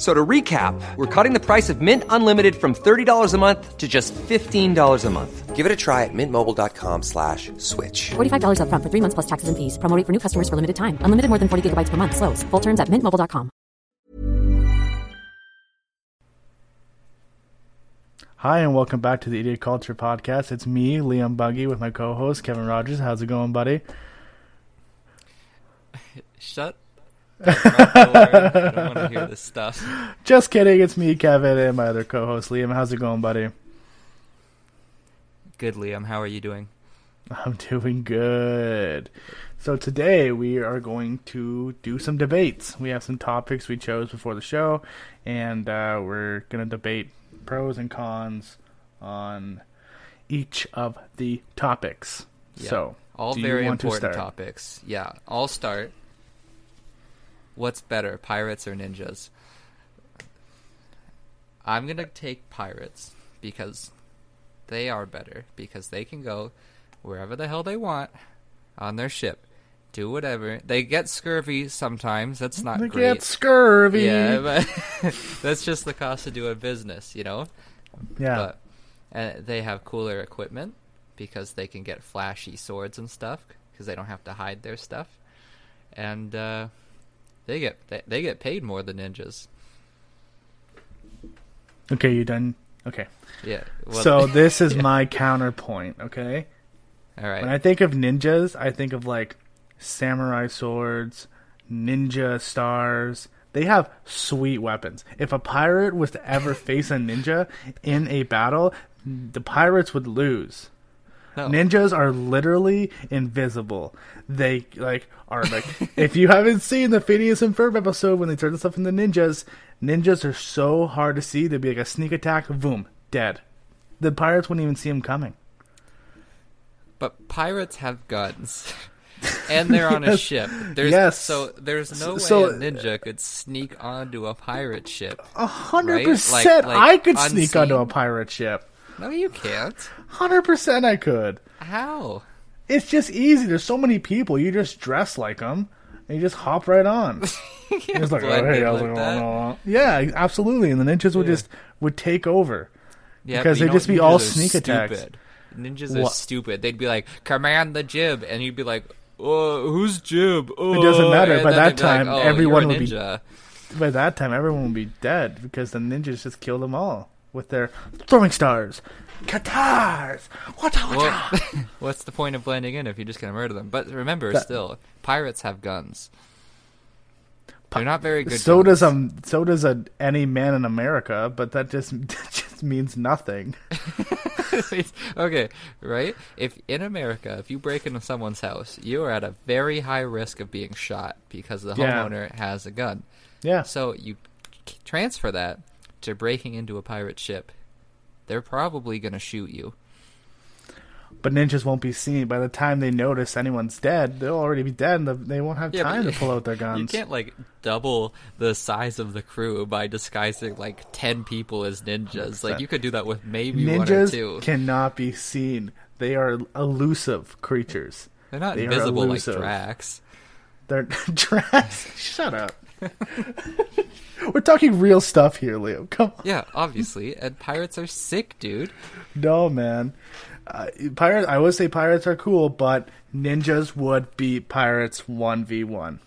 F- So to recap, we're cutting the price of Mint Unlimited from $30 a month to just $15 a month. Give it a try at mintmobile.com slash switch. $45 upfront for three months plus taxes and fees. Promo rate for new customers for limited time. Unlimited more than 40 gigabytes per month. Slows. Full terms at mintmobile.com. Hi, and welcome back to the Idiot Culture Podcast. It's me, Liam Buggy, with my co host, Kevin Rogers. How's it going, buddy? Shut. I don't want to hear this stuff. Just kidding. It's me, Kevin, and my other co host, Liam. How's it going, buddy? Good, Liam. How are you doing? I'm doing good. So, today we are going to do some debates. We have some topics we chose before the show, and uh, we're going to debate pros and cons on each of the topics. Yeah. So, All very important topics. Yeah, I'll start. What's better, pirates or ninjas? I'm gonna take pirates because they are better because they can go wherever the hell they want on their ship, do whatever. They get scurvy sometimes. That's not They great. get scurvy. Yeah, but that's just the cost of doing business, you know. Yeah. But and they have cooler equipment because they can get flashy swords and stuff because they don't have to hide their stuff, and uh, they get they, they get paid more than ninjas. Okay, you done? Okay. Yeah. well- so this is my counterpoint, okay? all right. When I think of ninjas, I think of like samurai swords, ninja stars. They have sweet weapons. If a pirate was to ever face a ninja in a battle, the pirates would lose. No. Ninjas are literally invisible. They like are like if you haven't seen the Phineas and Ferb episode when they turn themselves into ninjas, ninjas are so hard to see. They'd be like a sneak attack, boom, dead. The pirates wouldn't even see them coming. But pirates have guns. And they're on a ship. There's, Yes. So there's no way So- a ninja could sneak onto a pirate ship. A hundred percent, I could sneak onto a pirate ship. No, you can't. Hundred percent, I could. How? It's just easy. There's so many people. You just dress like them, and you just hop right on. It's like, oh, hey, how's it like that. Oh, oh, Yeah, absolutely. And the ninjas would just would take over. Yeah, Because they'd just be all sneak attacks. Ninjas are What? stupid. They'd be like, "Command the jib," and you'd be like, "Oh, who's jib?" Oh, It doesn't matter. and By that they'd like, time, "Oh, everyone would be- ninja." By that time, everyone would be dead because the ninjas just killed them all with their throwing stars, katars. What? Well, what's the point of blending in if you're just gonna murder them? But remember, That- still, pirates have guns. They're not very good. So guns. does um. So does a any man in America, but that just that just means nothing. okay, right? If in America, if you break into someone's house, you are at a very high risk of being shot because the Yeah. homeowner has a gun. Yeah. So you transfer that to breaking into a pirate ship. They're probably going to shoot you. But ninjas won't be seen. By the time they notice anyone's dead, they'll already be dead, and they won't have Yeah, time to pull out their guns. You can't like double the size of the crew by disguising like 10 people as ninjas. Like you could do that with maybe one or Ninjas two. cannot be seen. They are elusive creatures. They're not they invisible like. Drax. They're Drax. Shut up. We're talking real stuff here, Leo. Come on. Yeah, obviously. And pirates are sick, dude. No, man. Uh, pirates. I would say pirates are cool, but ninjas would beat pirates one v one.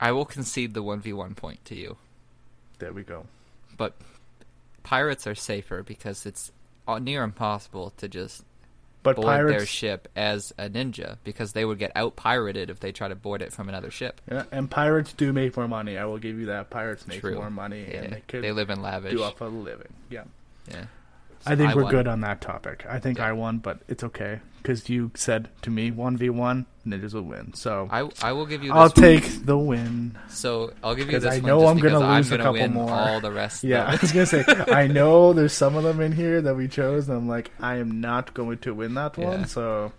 I will concede the 1v1 point to you. There we go. But pirates are safer because it's uh, near impossible to just But board pirates. their ship as a ninja because they would get out pirated if they try to board it from another ship. Yeah, and pirates do make more money. I will give you that. Pirates make True. more money, Yeah, and they could they live in lavish. do off a living. Yeah. Yeah. I think I we're won. good on that topic. I think I won, but it's okay because you said to me one v one, ninjas will win. So I I will give you. This I'll one. take the win. So I'll give you this I know I'm gonna lose a I'm gonna couple more. all the rest. Yeah, I was gonna say I know there's some of them in here that we chose, and I'm like I am not going to win that one. Yeah. So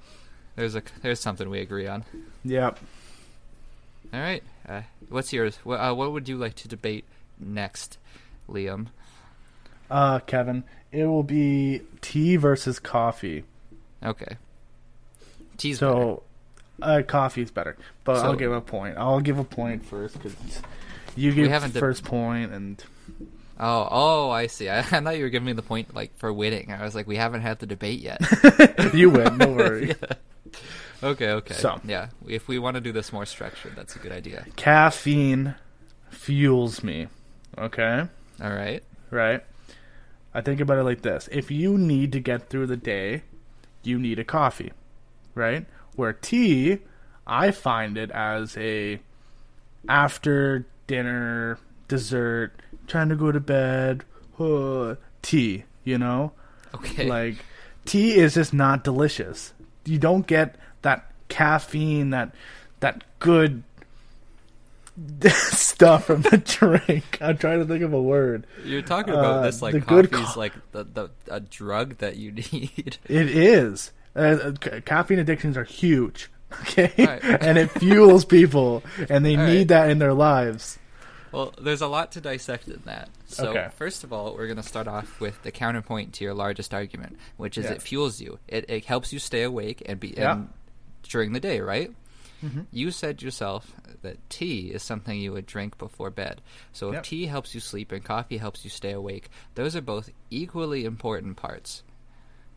There's a there's something we agree on. yep. All right. Uh, what's yours? What, uh, what would you like to debate next, Liam? Uh, Kevin, it will be tea versus coffee. Okay. Tea's better. So, uh, coffee's better, but I'll give a point. I'll give a point first because you give the first point, and Oh, oh, I see. I, I thought you were giving me the point like for winning. I was like, we haven't had the debate yet. you win. No worry. okay, okay. So. yeah, if we want to do this more structured, that's a good idea. Caffeine fuels me. Okay, All right. right. I think about it like this: if you need to get through the day, you need a coffee, right? Where tea, I find it as a after dinner dessert, trying to go to bed, tea. You know, Okay. like tea is just not delicious. You don't get that caffeine, that that good stuff from the drink. I'm trying to think of a word. You're talking about uh, this like the coffee's co- like the, the a drug that you need. It is. Uh, ca- caffeine addictions are huge. Okay, Right. and it fuels people, and they All need right. that in their lives. Well, there's a lot to dissect in that. So, Okay. first of all, we're going to start off with the counterpoint to your largest argument, which is Yeah. it fuels you. It, it helps you stay awake and be Yeah. and during the day, right? Mm-hmm. You said yourself that tea is something you would drink before bed. So, if Yep. tea helps you sleep and coffee helps you stay awake, those are both equally important parts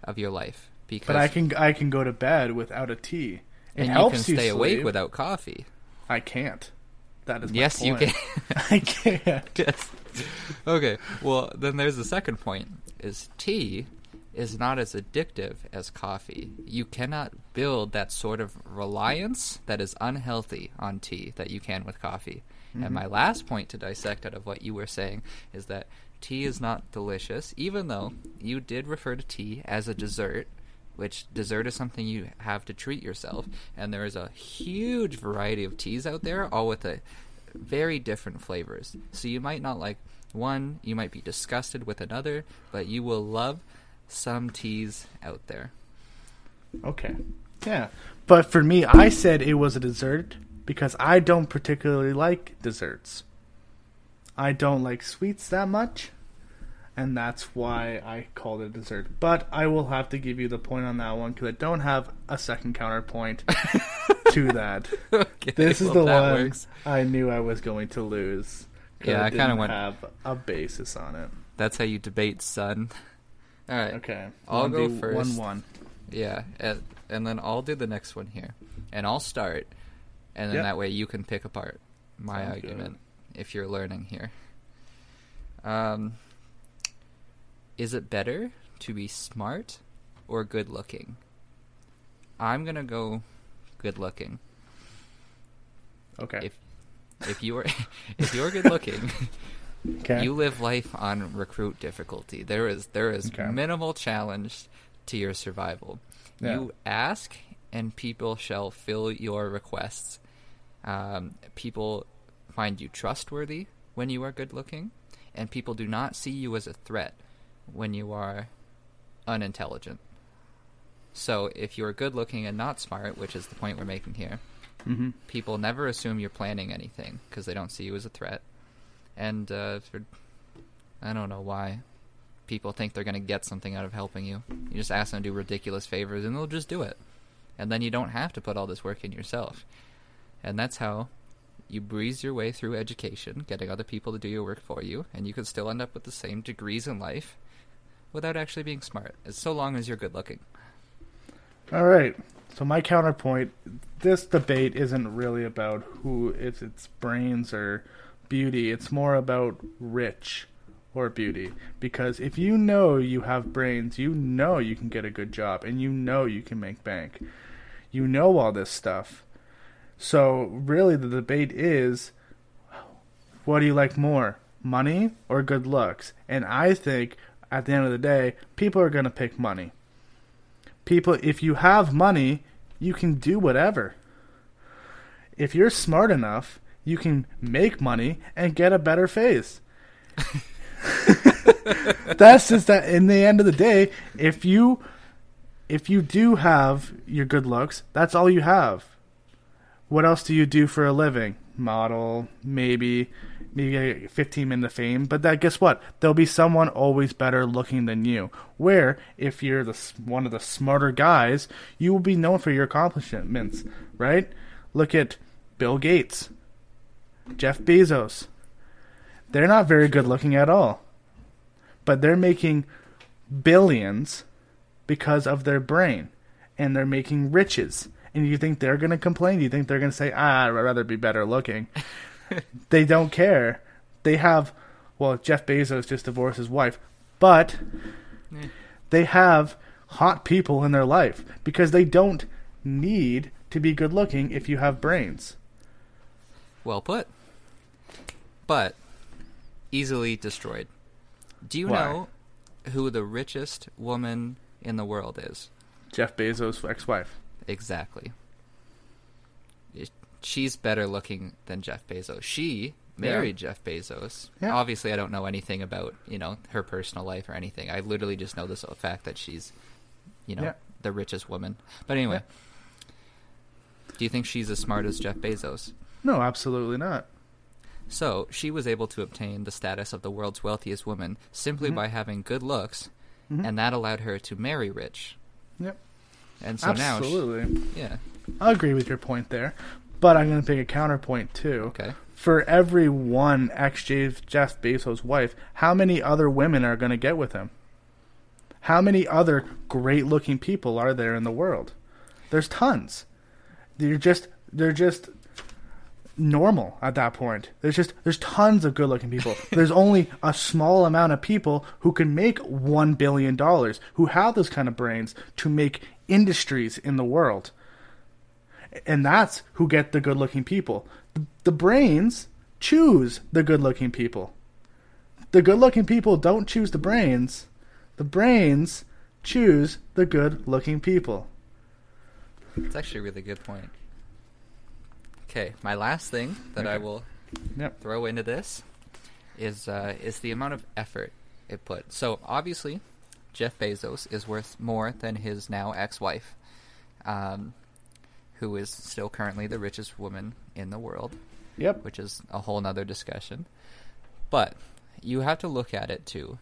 of your life. Because But I can I can go to bed without a tea. It and you can stay awake sleep. without coffee. I can't. That is my Yes, you point. can. I can't. yes. Okay. Well, then there's the second point: is tea is not as addictive as coffee. You cannot build that sort of reliance that is unhealthy on tea that you can with coffee. And mm-hmm. my last point to dissect out of what you were saying is that tea is not delicious, even though you did refer to tea as a dessert. Which dessert is something you have to treat yourself, and there is a huge variety of teas out there, all with a very different flavors. So you might not like one, you might be disgusted with another, but you will love some teas out there. Okay. Yeah. But for me, I said it was a dessert because I don't particularly like desserts. I don't like sweets that much, and that's why I called it a dessert. But I will have to give you the point on that one because I don't have a second counterpoint to that. Okay, This is well, the that one works. I knew I was going to lose. Yeah, I it kinda didn't went- have a basis on it. That's how you debate, son. All right. Okay, I'll go 1v1, first. One. Yeah, and, and then I'll do the next one here, and I'll start, and then Yep. that way you can pick apart my Sounds argument if you're learning here. Um, is it better to be smart or good looking? I'm gonna go good looking. Okay. If if you are if you're good looking, okay. you live life on recruit difficulty. There is there is Okay. minimal challenge to your survival. Yeah. You ask, and people shall fill your requests. Um, people find you trustworthy when you are good looking, and people do not see you as a threat when you are unintelligent. So, if you're good looking and not smart, which is the point we're making here, Mm-hmm. people never assume you're planning anything because they don't see you as a threat. And uh, for, I don't know why people think they're going to get something out of helping you. You just ask them to do ridiculous favors and they'll just do it. And then you don't have to put all this work in yourself. And that's how you breeze your way through education, getting other people to do your work for you, and you can still end up with the same degrees in life without actually being smart, as so long as you're good looking. All right. So my counterpoint: this debate isn't really about who if its brains or beauty. It's more about rich or beauty. Because if you know you have brains, you know you can get a good job, and you know you can make bank. You know all this stuff. So really, the debate is: what do you like more, money or good looks? And I think at the end of the day, people are going to pick money people if you have money you can do whatever if you're smart enough you can make money and get a better face. That's just that in the end of the day if you if you do have your good looks that's all you have. What else do you do for a living? Model maybe maybe 15 minutes of fame but that guess what? There'll be someone always better looking than you. Where if you're the one of the smarter guys you will be known for your accomplishments right? Look at bill gates jeff bezos they're not very good looking at all but they're making billions because of their brain and they're making riches and you think they're going to complain? Do you think they're going to say, ah, I'd rather be better looking? they don't care. They have, well, Jeff Bezos just divorced his wife, but they have hot people in their life because they don't need to be good looking if you have brains. Well put. But easily destroyed. Do you Why? know who the richest woman in the world is? Jeff Bezos' ex wife. Exactly. She's better looking than Jeff Bezos. She married Jeff Bezos. Yeah. Obviously, I don't know anything about you know her personal life or anything. I literally just know this fact that she's, you know, Yeah. the richest woman. But anyway, do you think she's as smart as Jeff Bezos? No, absolutely not. So she was able to obtain the status of the world's wealthiest woman simply mm-hmm. by having good looks, mm-hmm. and that allowed her to marry rich. Yep. And so now, absolutely. she, yeah, I agree with your point there, but I'm going to pick a counterpoint too. okay. For every one ex Jeff Bezos' wife, how many other women are going to get with him? How many other great looking people are there in the world? There's tons. They're just they're just normal at that point. There's just there's tons of good looking people. there's only a small amount of people who can make 1 billion dollars who have those kind of brains to make industries in the world and that's who get the good looking people. The, the brains choose the good looking people. The good looking people don't choose the brains. The brains choose the good looking people. It's actually a really good point. Okay, my last thing that I will Yep. throw into this is uh, is the amount of effort it put. So obviously, Jeff Bezos is worth more than his now ex-wife, um, who is still currently the richest woman in the world, Yep. which is a whole nother discussion. But you have to look at it too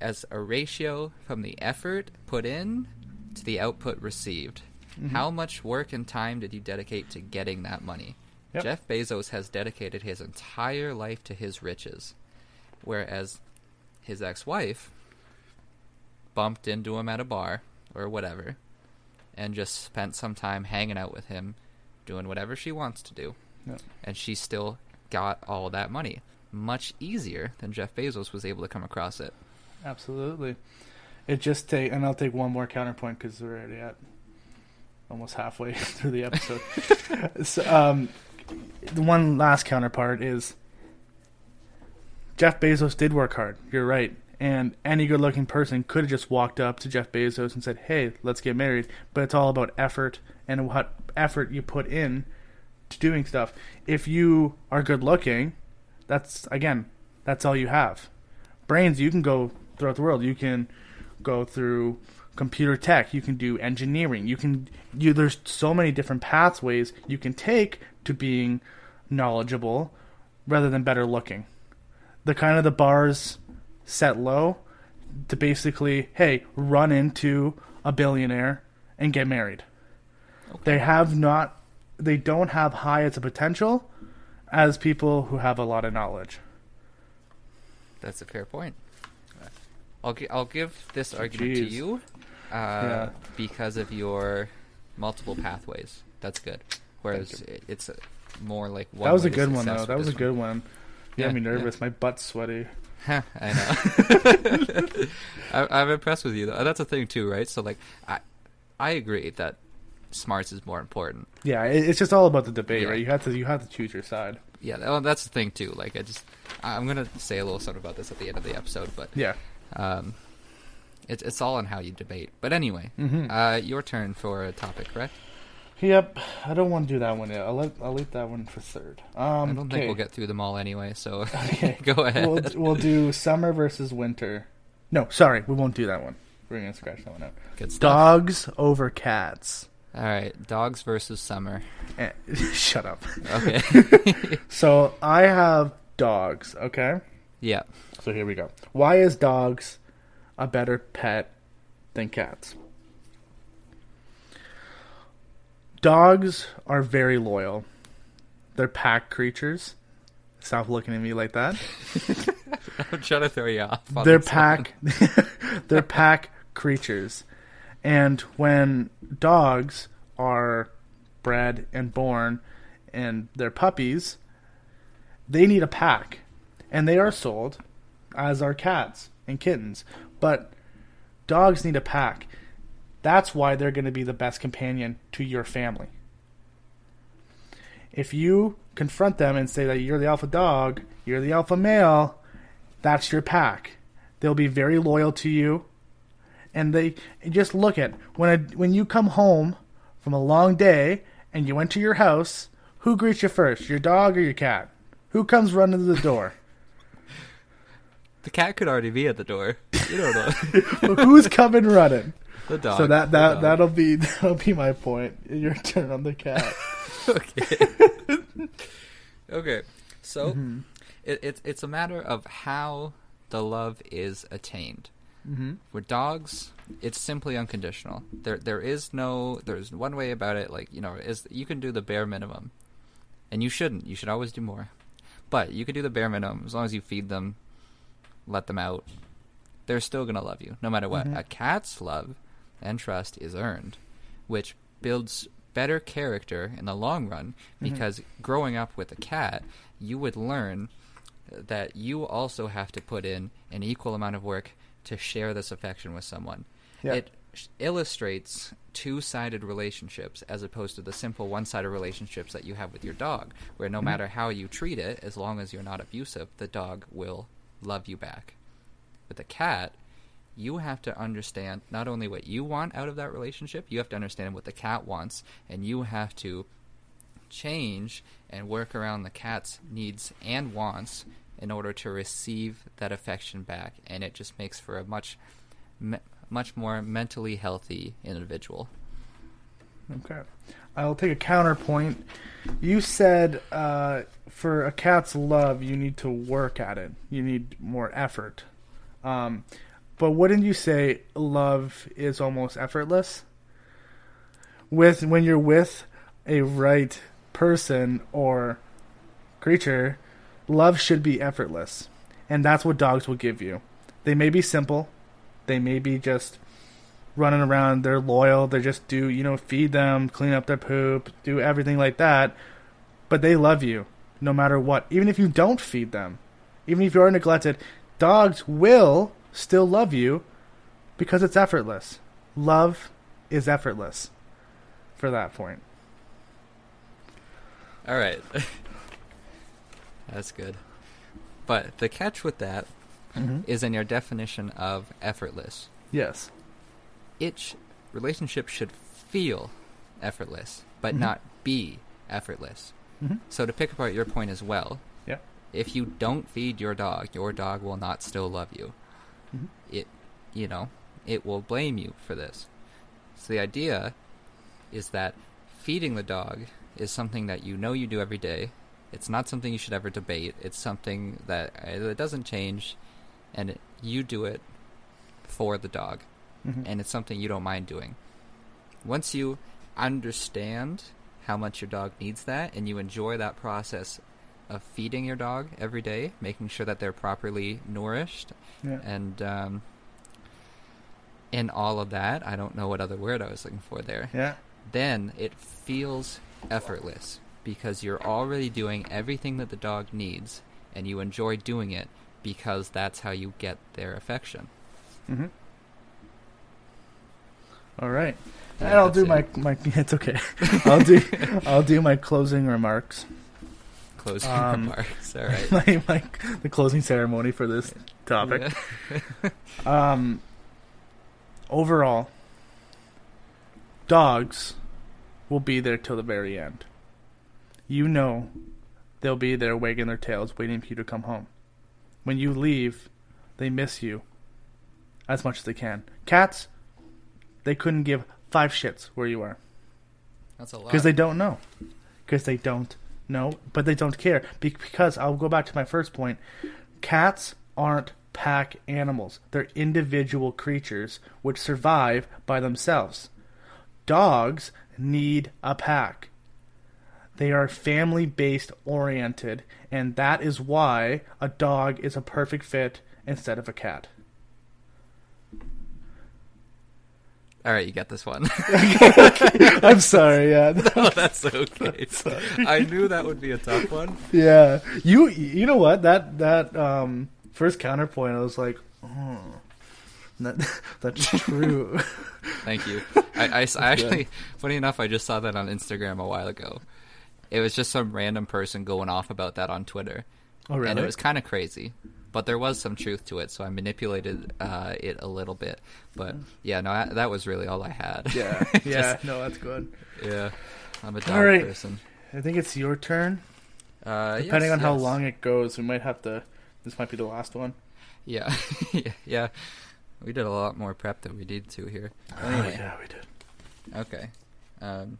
as a ratio from the effort put in to the output received. Mm-hmm. How much work and time did you dedicate to getting that money? Yep. Jeff Bezos has dedicated his entire life to his riches, whereas his ex wife bumped into him at a bar or whatever and just spent some time hanging out with him, doing whatever she wants to do. Yep. And she still got all that money. Much easier than Jeff Bezos was able to come across it. Absolutely. It just take, and I'll take one more counterpoint because we're already at almost halfway through the episode. so, um, the one last counterpart is Jeff Bezos did work hard. You're right. And any good looking person could have just walked up to Jeff Bezos and said, Hey, let's get married. But it's all about effort and what effort you put in to doing stuff. If you are good looking, that's, again, that's all you have. Brains, you can go throughout the world. You can go through computer tech. You can do engineering. You can, you, there's so many different pathways you can take to being knowledgeable rather than better looking the kind of the bars set low to basically, hey, run into a billionaire and get married. They have not, they don't have high as a potential, as people who have a lot of knowledge. That's a fair point. I'll gi- I'll give this argument to you uh, Yeah. because of your multiple pathways. That's good. Whereas it's more like one that was a good one though. That was a good one. You Yeah, me yeah. nervous. My butt's sweaty. I know. I, I'm impressed with you though. That's a thing too, right? So like, I I agree that smarts is more important. Yeah, it, it's just all about the debate, Yeah. right? You have to you have to choose your side. Yeah, that- well, that's the thing too. Like, I just I'm gonna say a little something about this at the end of the episode, but Yeah. Um, it's it's all on how you debate. But anyway, Mm-hmm. uh, your turn for a topic, correct? Yep. I don't want to do that one yet. I'll let I'll leave that one for third. Um, I don't think we'll get through them all anyway. So Okay. go ahead. We'll, we'll do summer versus winter. No, sorry, we won't do that one. We're gonna scratch that one out. Good stuff. Dogs over cats. All right, dogs versus summer. Eh, shut up. Okay. So I have dogs. Okay. Yeah. So here we go. Why is dogs a better pet than cats? Dogs are very loyal. They're pack creatures. Stop looking at me like that. I'm trying to throw you off. They're pack they're pack creatures. And when dogs are bred and born and they're puppies, they need a pack. And they are sold as are cats and kittens. But dogs need a pack. That's why they're going to be the best companion to your family. If you confront them and say that you're the alpha dog, you're the alpha male, that's your pack. They'll be very loyal to you. And they just look at when when you come home from a long day and you enter your house, who greets you first, your dog or your cat? Who comes running to the door? The cat could already be at the door. You don't know. Who's coming running? the dog. so that that that'll be that'll be my point. Your turn on the cat. okay. okay. So Mm-hmm. it, it it's a matter of how the love is attained. Mm-hmm. With dogs, it's simply unconditional. There there is no there's one way about it. Like you know, is you can do the bare minimum, and you shouldn't. You should always do more. But you can do the bare minimum as long as you feed them, let them out. They're still gonna love you no matter what. Mm-hmm. A cat's love and trust is earned, which builds better character in the long run mm-hmm. because growing up with a cat, you would learn that you also have to put in an equal amount of work to share this affection with someone. Yeah. It illustrates two-sided relationships as opposed to the simple one-sided relationships that you have with your dog, where no mm-hmm. matter how you treat it, as long as you're not abusive, the dog will love you back. With a cat, you have to understand not only what you want out of that relationship, you have to understand what the cat wants, and you have to change and work around the cat's needs and wants in order to receive that affection back, and it just makes for a much, much more mentally healthy individual. Okay. I'll take a counterpoint. You said uh, for a cat's love, you need to work at it. You need more effort. Um, but wouldn't you say love is almost effortless? With when you're with a right person or creature, love should be effortless, and that's what dogs will give you. They may be simple, they may be just running around. They're loyal. They just do, you know, feed them, clean up their poop, do everything like that. But they love you no matter what. Even if you don't feed them, even if you are neglected, dogs will still love you because it's effortless. Love is effortless for that point. All right. That's good. But the catch with that mm-hmm. is in your definition of effortless. Yes. It sh- relationship should feel effortless, but mm-hmm. not be effortless. Mm-hmm. So to pick apart your point as well, Yeah. if you don't feed your dog, your dog will not still love you. Mm-hmm. It, you know, it will blame you for this. So the idea is that feeding the dog is something that you know you do every day. It's not something you should ever debate. It's something that uh, it doesn't change, and it, you do it for the dog, and it's something you don't mind doing. Once you understand how much your dog needs that, and you enjoy that process of feeding your dog every day, making sure that they're properly nourished, Yeah. and um, in all of that, I don't know what other word I was looking for there. Yeah. Then it feels effortless because you're already doing everything that the dog needs, and you enjoy doing it because that's how you get their affection. Mm-hmm. All right. Yeah, and I'll do my, my it's okay. I'll do I'll do my closing remarks. Closing Um, remarks. All right. my, my the closing ceremony for this topic. Um overall dogs will be there till the very end. You know they'll be there wagging their tails waiting for you to come home. When you leave, they miss you as much as they can. Cats they couldn't give five shits where you are. That's a lot. because they don't know. Because they don't know but they don't care. Be- because i'll go back to my first point. Cats aren't pack animals. They're individual creatures which survive by themselves. Dogs need a pack. They are family based oriented and that is why a dog is a perfect fit instead of a cat All right, you get this one. i'm sorry yeah no, that's okay. I knew that would be a tough one. Yeah, you you know what that that um first counterpoint, I was like, oh, that that's true. Thank you. I, I I actually, funny enough, I just saw that on Instagram a while ago. It was just some random person going off about that on Twitter. Oh, really? And it was kind of crazy. But there was some truth to it, so I manipulated uh, it a little bit. But yeah, no, I, that was really all I had. yeah, yeah, no, that's good. yeah. I'm a dog All right. person. I think it's your turn. Uh, Depending yes, on how yes. long it goes, we might have to. This might be the last one. Yeah, yeah. We did a lot more prep than we need to here. Anyway. Oh, yeah, we did. Okay. Um,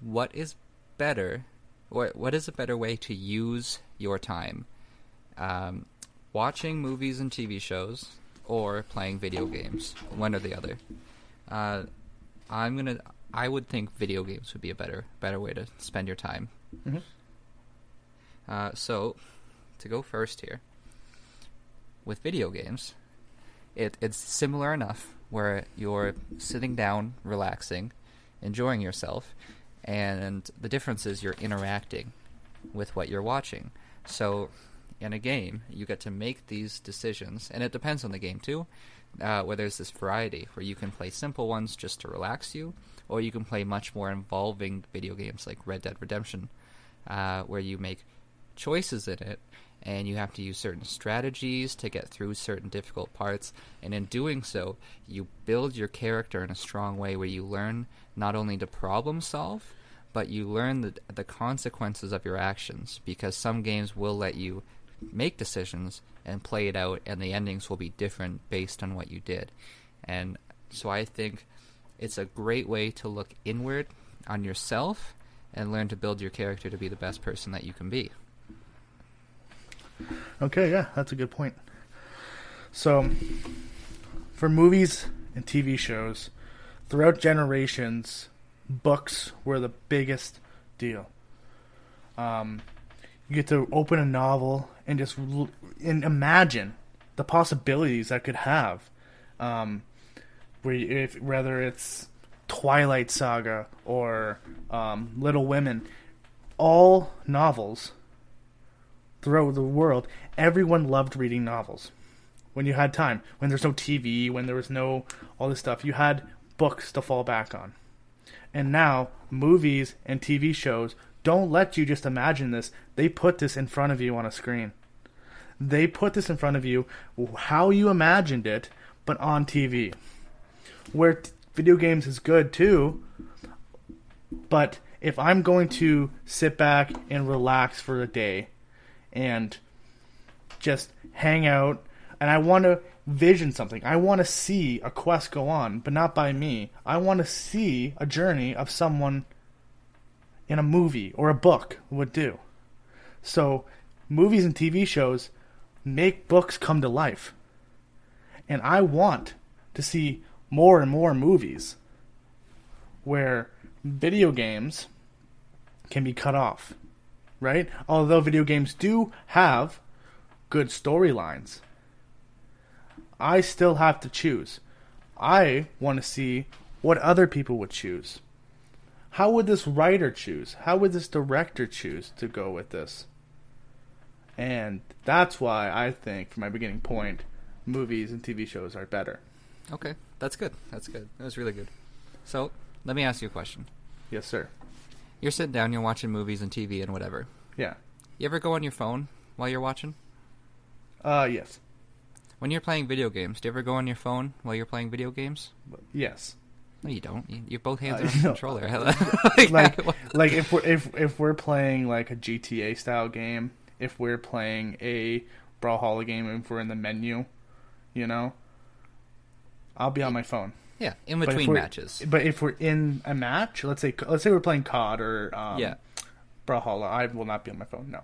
what is better? What What is a better way to use your time? Um, watching movies and TV shows, or playing video games? One or the other. Uh, I'm gonna. I would think video games would be a better better way to spend your time. Mhm. Uh, so, to go first here, with video games, it it's similar enough where you're sitting down, relaxing, enjoying yourself, and the difference is you're interacting with what you're watching. So, in a game, you get to make these decisions, and it depends on the game too. Uh, where there's this variety where you can play simple ones just to relax you, or you can play much more involving video games like Red Dead Redemption, uh, where you make choices in it and you have to use certain strategies to get through certain difficult parts and in doing so you build your character in a strong way where you learn not only to problem solve but you learn the the consequences of your actions because some games will let you make decisions and play it out and the endings will be different based on what you did and so I think it's a great way to look inward on yourself and learn to build your character to be the best person that you can be. Okay, yeah, that's a good point. So, for movies and TV shows, throughout generations, books were the biggest deal. Um, you get to open a novel and just and imagine the possibilities that could have. Um, where if whether it's Twilight Saga or um, Little Women, all novels throughout the world, everyone loved reading novels. When you had time, when there's no TV, when there was no all this stuff, you had books to fall back on. And now, movies and TV shows don't let you just imagine this. They put this in front of you on a screen. They put this in front of you how you imagined it, but on TV. Where t- video games is good too, but if I'm going to sit back and relax for a day and just hang out and I want to vision something. I want to see a quest go on, but not by me. I want to see a journey of someone in a movie or a book would do. So, movies and TV shows make books come to life. And I want to see more and more movies where video games can be cut off. right? Although video games do have good storylines, I still have to choose. I want to see what other people would choose. How would this writer choose? How would this director choose to go with this? And that's why I think, from my beginning point, movies and TV shows are better. Okay, that's good. That's good. That was really good. So, let me ask you a question. Yes, sir. You're sitting down, you're watching movies and TV and whatever. Yeah. You ever go on your phone while you're watching? Uh, yes. When you're playing video games, do you ever go on your phone while you're playing video games? Yes. No, you don't. You, you both hands Uh, are on the controller. like like if we're if if we're playing like a GTA style game, if we're playing a Brawlhalla game, if we're in the menu, you know, I'll be on my phone. yeah, in between we're- matches. But if we're in a match, let's say let's say we're playing COD or um, Yeah. Brawlhalla, I will not be on my phone. No.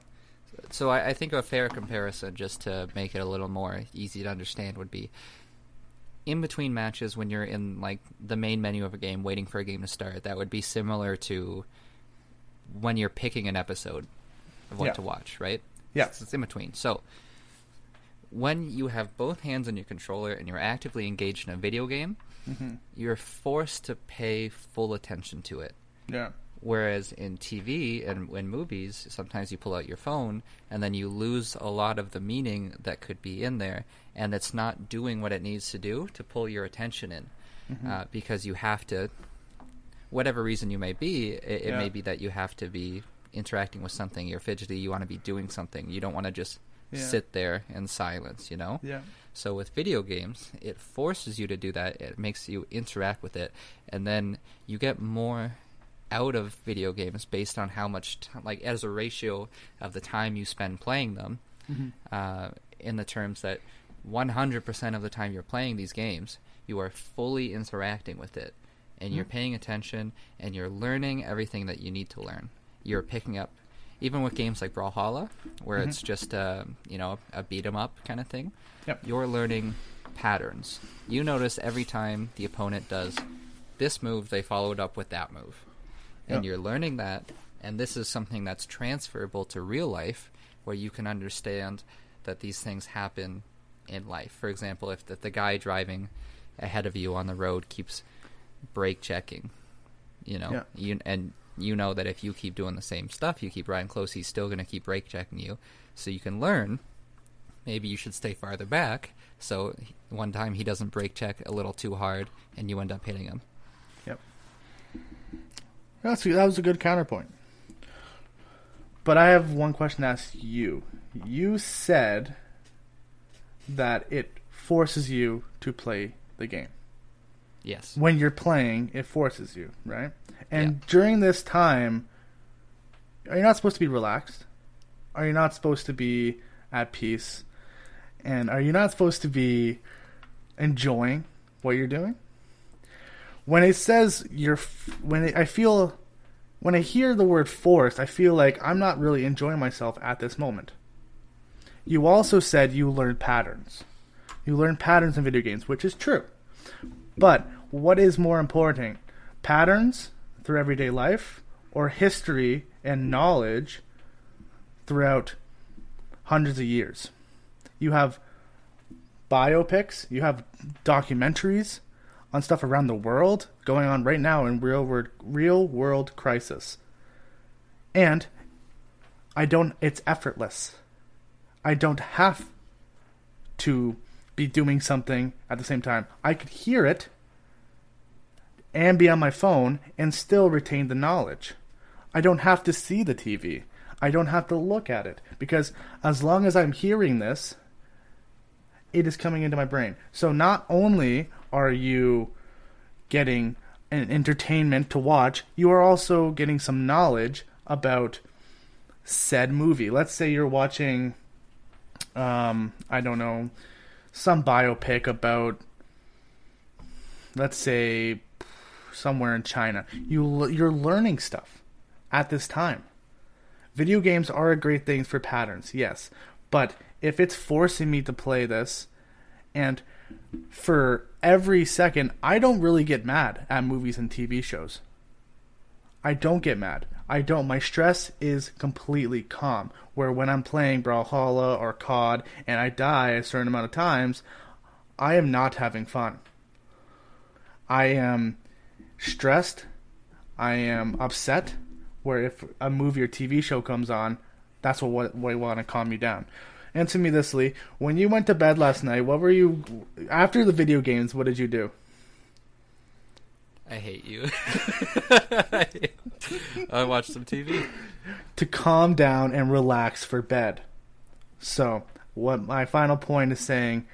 So I, I think a fair comparison, just to make it a little more easy to understand, would be in between matches when you're in like the main menu of a game, waiting for a game to start. That would be similar to when you're picking an episode of what Yeah. to watch, right? Yeah. It's, it's in between. So when you have both hands on your controller and you're actively engaged in a video game, Mm-hmm. you're forced to pay full attention to it. Yeah. Whereas in TV and in movies, sometimes you pull out your phone and then you lose a lot of the meaning that could be in there, and it's not doing what it needs to do to pull your attention in, uh, because you have to, whatever reason you may be, it, it Yeah. may be that you have to be interacting with something. You're fidgety. You want to be doing something. You don't want to just Yeah. sit there in silence. You know. Yeah. So with video games, it forces you to do that. It makes you interact with it, and then you get more out of video games based on how much, t- like as a ratio of the time you spend playing them. Mm-hmm. Uh, in the terms that 100% of the time you're playing these games, you are fully interacting with it, and you're mm-hmm. paying attention, and you're learning everything that you need to learn. You're picking up, even with games like Brawlhalla, where it's mm-hmm. just a you know a beat 'em up kind of thing Yep. you're learning patterns. You notice every time the opponent does this move, they followed up with that move. And Yeah. you're learning that, and this is something that's transferable to real life, where you can understand that these things happen in life. For example, if the, the guy driving ahead of you on the road keeps brake checking, you know, Yeah. you and you know that if you keep doing the same stuff, you keep riding close, he's still going to keep brake checking you. So you can learn maybe you should stay farther back so one time he doesn't brake check a little too hard and you end up hitting him. That's that was a good counterpoint. But I have one question to ask you. You said that it forces you to play the game. Yes. When you're playing, it forces you, right? And Yeah. during this time, are you not supposed to be relaxed? Are you not supposed to be at peace? And are you not supposed to be enjoying what you're doing? When it says you're, when it, I feel, when I hear the word forced, I feel like I'm not really enjoying myself at this moment. You also said you learn patterns. You learn patterns in video games, which is true. But what is more important? Patterns through everyday life or history and knowledge throughout hundreds of years? You have biopics, you have documentaries on stuff around the world going on right now in real world real world crisis. And I don't it's effortless. I don't have to be doing something at the same time. I could hear it and be on my phone and still retain the knowledge. I don't have to see the TV. I don't have to look at it because as long as I'm hearing this, it is coming into my brain. So not only are you getting an entertainment to watch, you are also getting some knowledge about said movie. Let's say you're watching um I don't know some biopic about let's say somewhere in China. You you're learning stuff at this time. Video games are a great thing for patterns, yes. But if it's forcing me to play this and for every second, I don't really get mad at movies and TV shows. I don't get mad. I don't. My stress is completely calm. Where when I'm playing Brawlhalla or COD and I die a certain amount of times, I am not having fun. I am stressed. I am upset. Where if a movie or TV show comes on, that's what what, what want to calm you down. Answer me this, Lee. When you went to bed last night, what were you after the video games? What did you do? I hate you. I watched some TV. To calm down and relax for bed. So, what my final point is saying,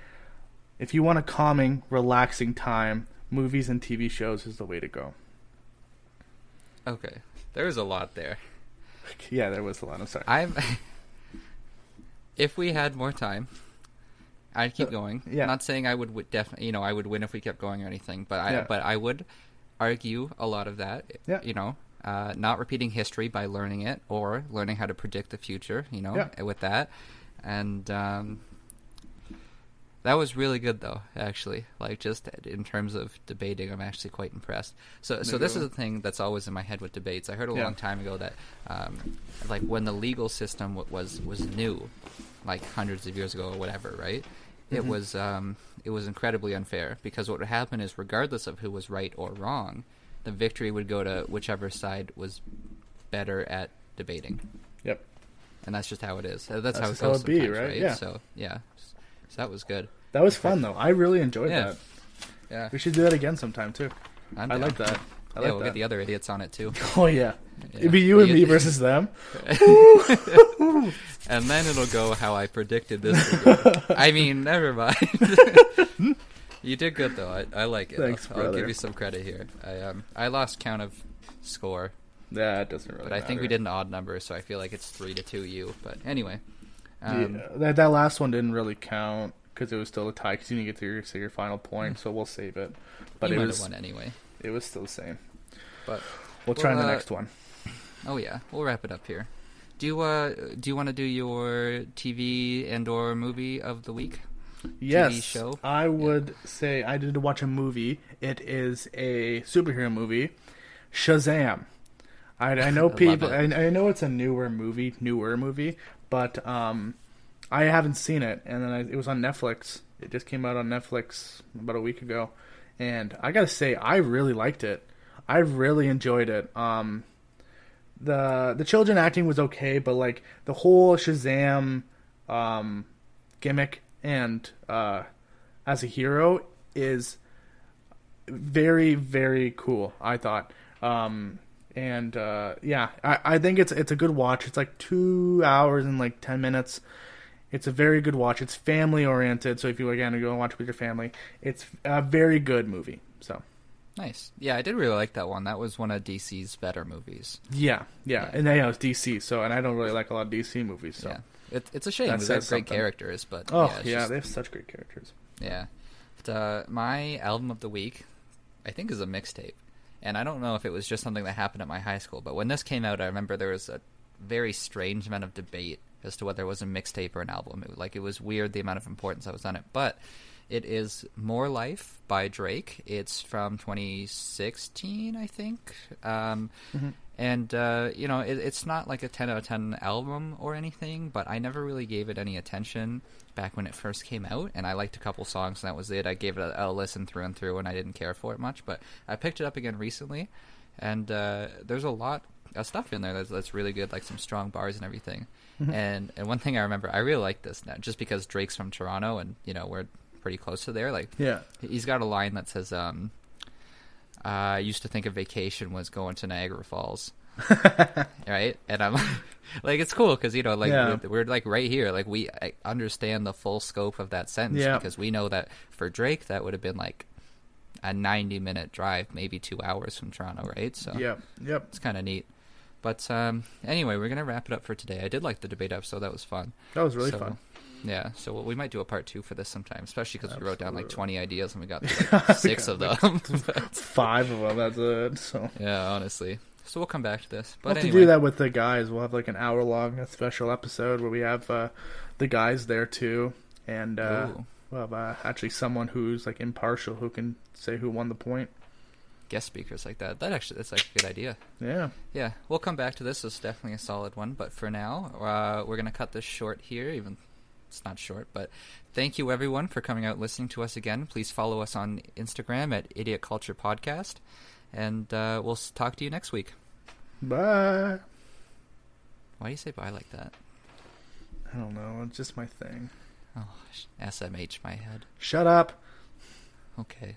if you want a calming, relaxing time, movies and TV shows is the way to go. Okay, there's a lot there. Yeah, there was a lot. I'm sorry. I'm. if we had more time, I'd keep going. yeah. Not saying I would w- definitely, you know, I would win if we kept going or anything, but I, Yeah. but I would argue a lot of that. Yeah. You know, uh, not repeating history by learning it or learning how to predict the future. You know, Yeah. with that, and um, that was really good though. Actually, like just in terms of debating, I'm actually quite impressed. So, so this is the thing that's always in my head with debates. I heard a Yeah. long time ago that, um, like when the legal system w- was was new, like hundreds of years ago or whatever, right? Mm-hmm. It was um, it was incredibly unfair because what would happen is, regardless of who was right or wrong, the victory would go to whichever side was better at debating, Yep. and that's just how it is. Uh, That's, how it just how goes be, sometimes, right? Yeah. So yeah, so that was good. That was fun though. I really enjoyed Yeah. that. Yeah, We should do that again sometime too. I'm I down. like that. I yeah, like we'll that. get the other idiots on it too. Oh yeah. It'd be you and me versus them. and then it'll go how I predicted this. would go. I mean, never mind. you did good though. I, I like it. Thanks, I'll, I'll brother. give you some credit here. I um I lost count of score, Yeah, it doesn't really. but I think we matter. did an odd number, so I feel like it's three to two you. But anyway, um, yeah, that that last one didn't really count because it was still a tie because you didn't get to your, say your final point. So we'll save it. But you it was won anyway. it was still the same. But We'll try Well, the uh, next one. oh yeah, we'll wrap it up here. Do you uh do you want to do your TV and or movie of the week? Yes, show? I would say I did watch a movie. It is a superhero movie, Shazam. I, I know people. I, I know it's a newer movie, newer movie, but um, I haven't seen it, and then I, it was on Netflix. It just came out on Netflix about a week ago, and I gotta say I really liked it. I really enjoyed it. Um, the the children acting was okay, but like the whole Shazam um, gimmick and uh, as a hero is very very cool. I thought, um, and uh, yeah, I, I think it's it's a good watch. It's like two hours and like ten minutes. It's a very good watch. It's family oriented, so if you again go and watch it with your family, it's a very good movie. So Nice. Yeah, I did really like that one. That was one of DC's better movies. yeah, yeah, Yeah. and yeah, it's DC. So and I don't really like a lot of DC movies. So Yeah, it, it's a shame. That They have great something. characters, but oh yeah, yeah, just- they have such great characters. yeah. But, uh, my album of the week, I think, is a mixtape, and I don't know if it was just something that happened at my high school, but when this came out, I remember there was a very strange amount of debate as to whether it was a mixtape or an album. It, like it was weird the amount of importance that was on it, but. It is More Life by Drake. It's from 2016, I think. Um, And, uh, you know, it, it's not like a 10 out of 10 album or anything, but I never really gave it any attention back when it first came out. And I liked a couple songs, and that was it. I gave it a, a listen through and through, and I didn't care for it much. But I picked it up again recently, and uh, there's a lot of stuff in there that's, that's really good, like some strong bars and everything. And, and one thing I remember, I really like this now, just because Drake's from Toronto, and, you know, we're pretty close to there. Like, Yeah, He's got a line that says, um, I used to think a vacation was going to Niagara Falls. right? And I'm like, it's cool because, you know, like, Yeah. we're, we're, like right here. Like, we I understand the full scope of that sentence Yeah. because we know that for Drake, that would have been like a 90 minute drive, maybe two hours from Toronto, right? So yep, yep. it's kind of neat. But um, anyway, we're going to wrap it up for today. I did like the debate episode. That was fun. That was really So, fun. Yeah, so we might do a part two for this sometime, especially because we wrote down like 20 ideas and we got like, six of them. Five of them. That's it. So. yeah, honestly. So we'll come back to this. But We'll have to do that with the guys. We'll have like an hour long special episode where we have uh, the guys there too, and uh, we'll have uh, actually someone who's like impartial who can say who won the point. guest speakers like that. That actually that's like a good idea. Yeah. Yeah, we'll come back to this. It's definitely a solid one. But for now, uh, we're going to cut this short here, even it's not short. But thank you, everyone, for coming out and listening to us again. Please follow us on Instagram at Idiot Culture Podcast. And uh, we'll talk to you next week. Bye. Why do you say bye like that? I don't know. It's just my thing. Oh, SMH my head. Shut up. Okay.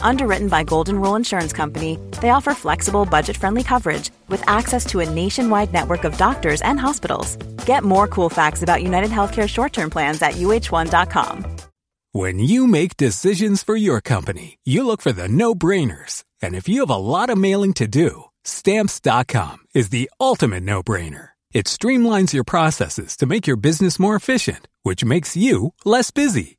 Underwritten by Golden Rule Insurance Company, they offer flexible, budget friendly coverage with access to a nationwide network of doctors and hospitals. Get more cool facts about United Healthcare short term plans at uh1.com. When you make decisions for your company, you look for the no brainers. And if you have a lot of mailing to do, stamps.com is the ultimate no brainer. It streamlines your processes to make your business more efficient, which makes you less busy.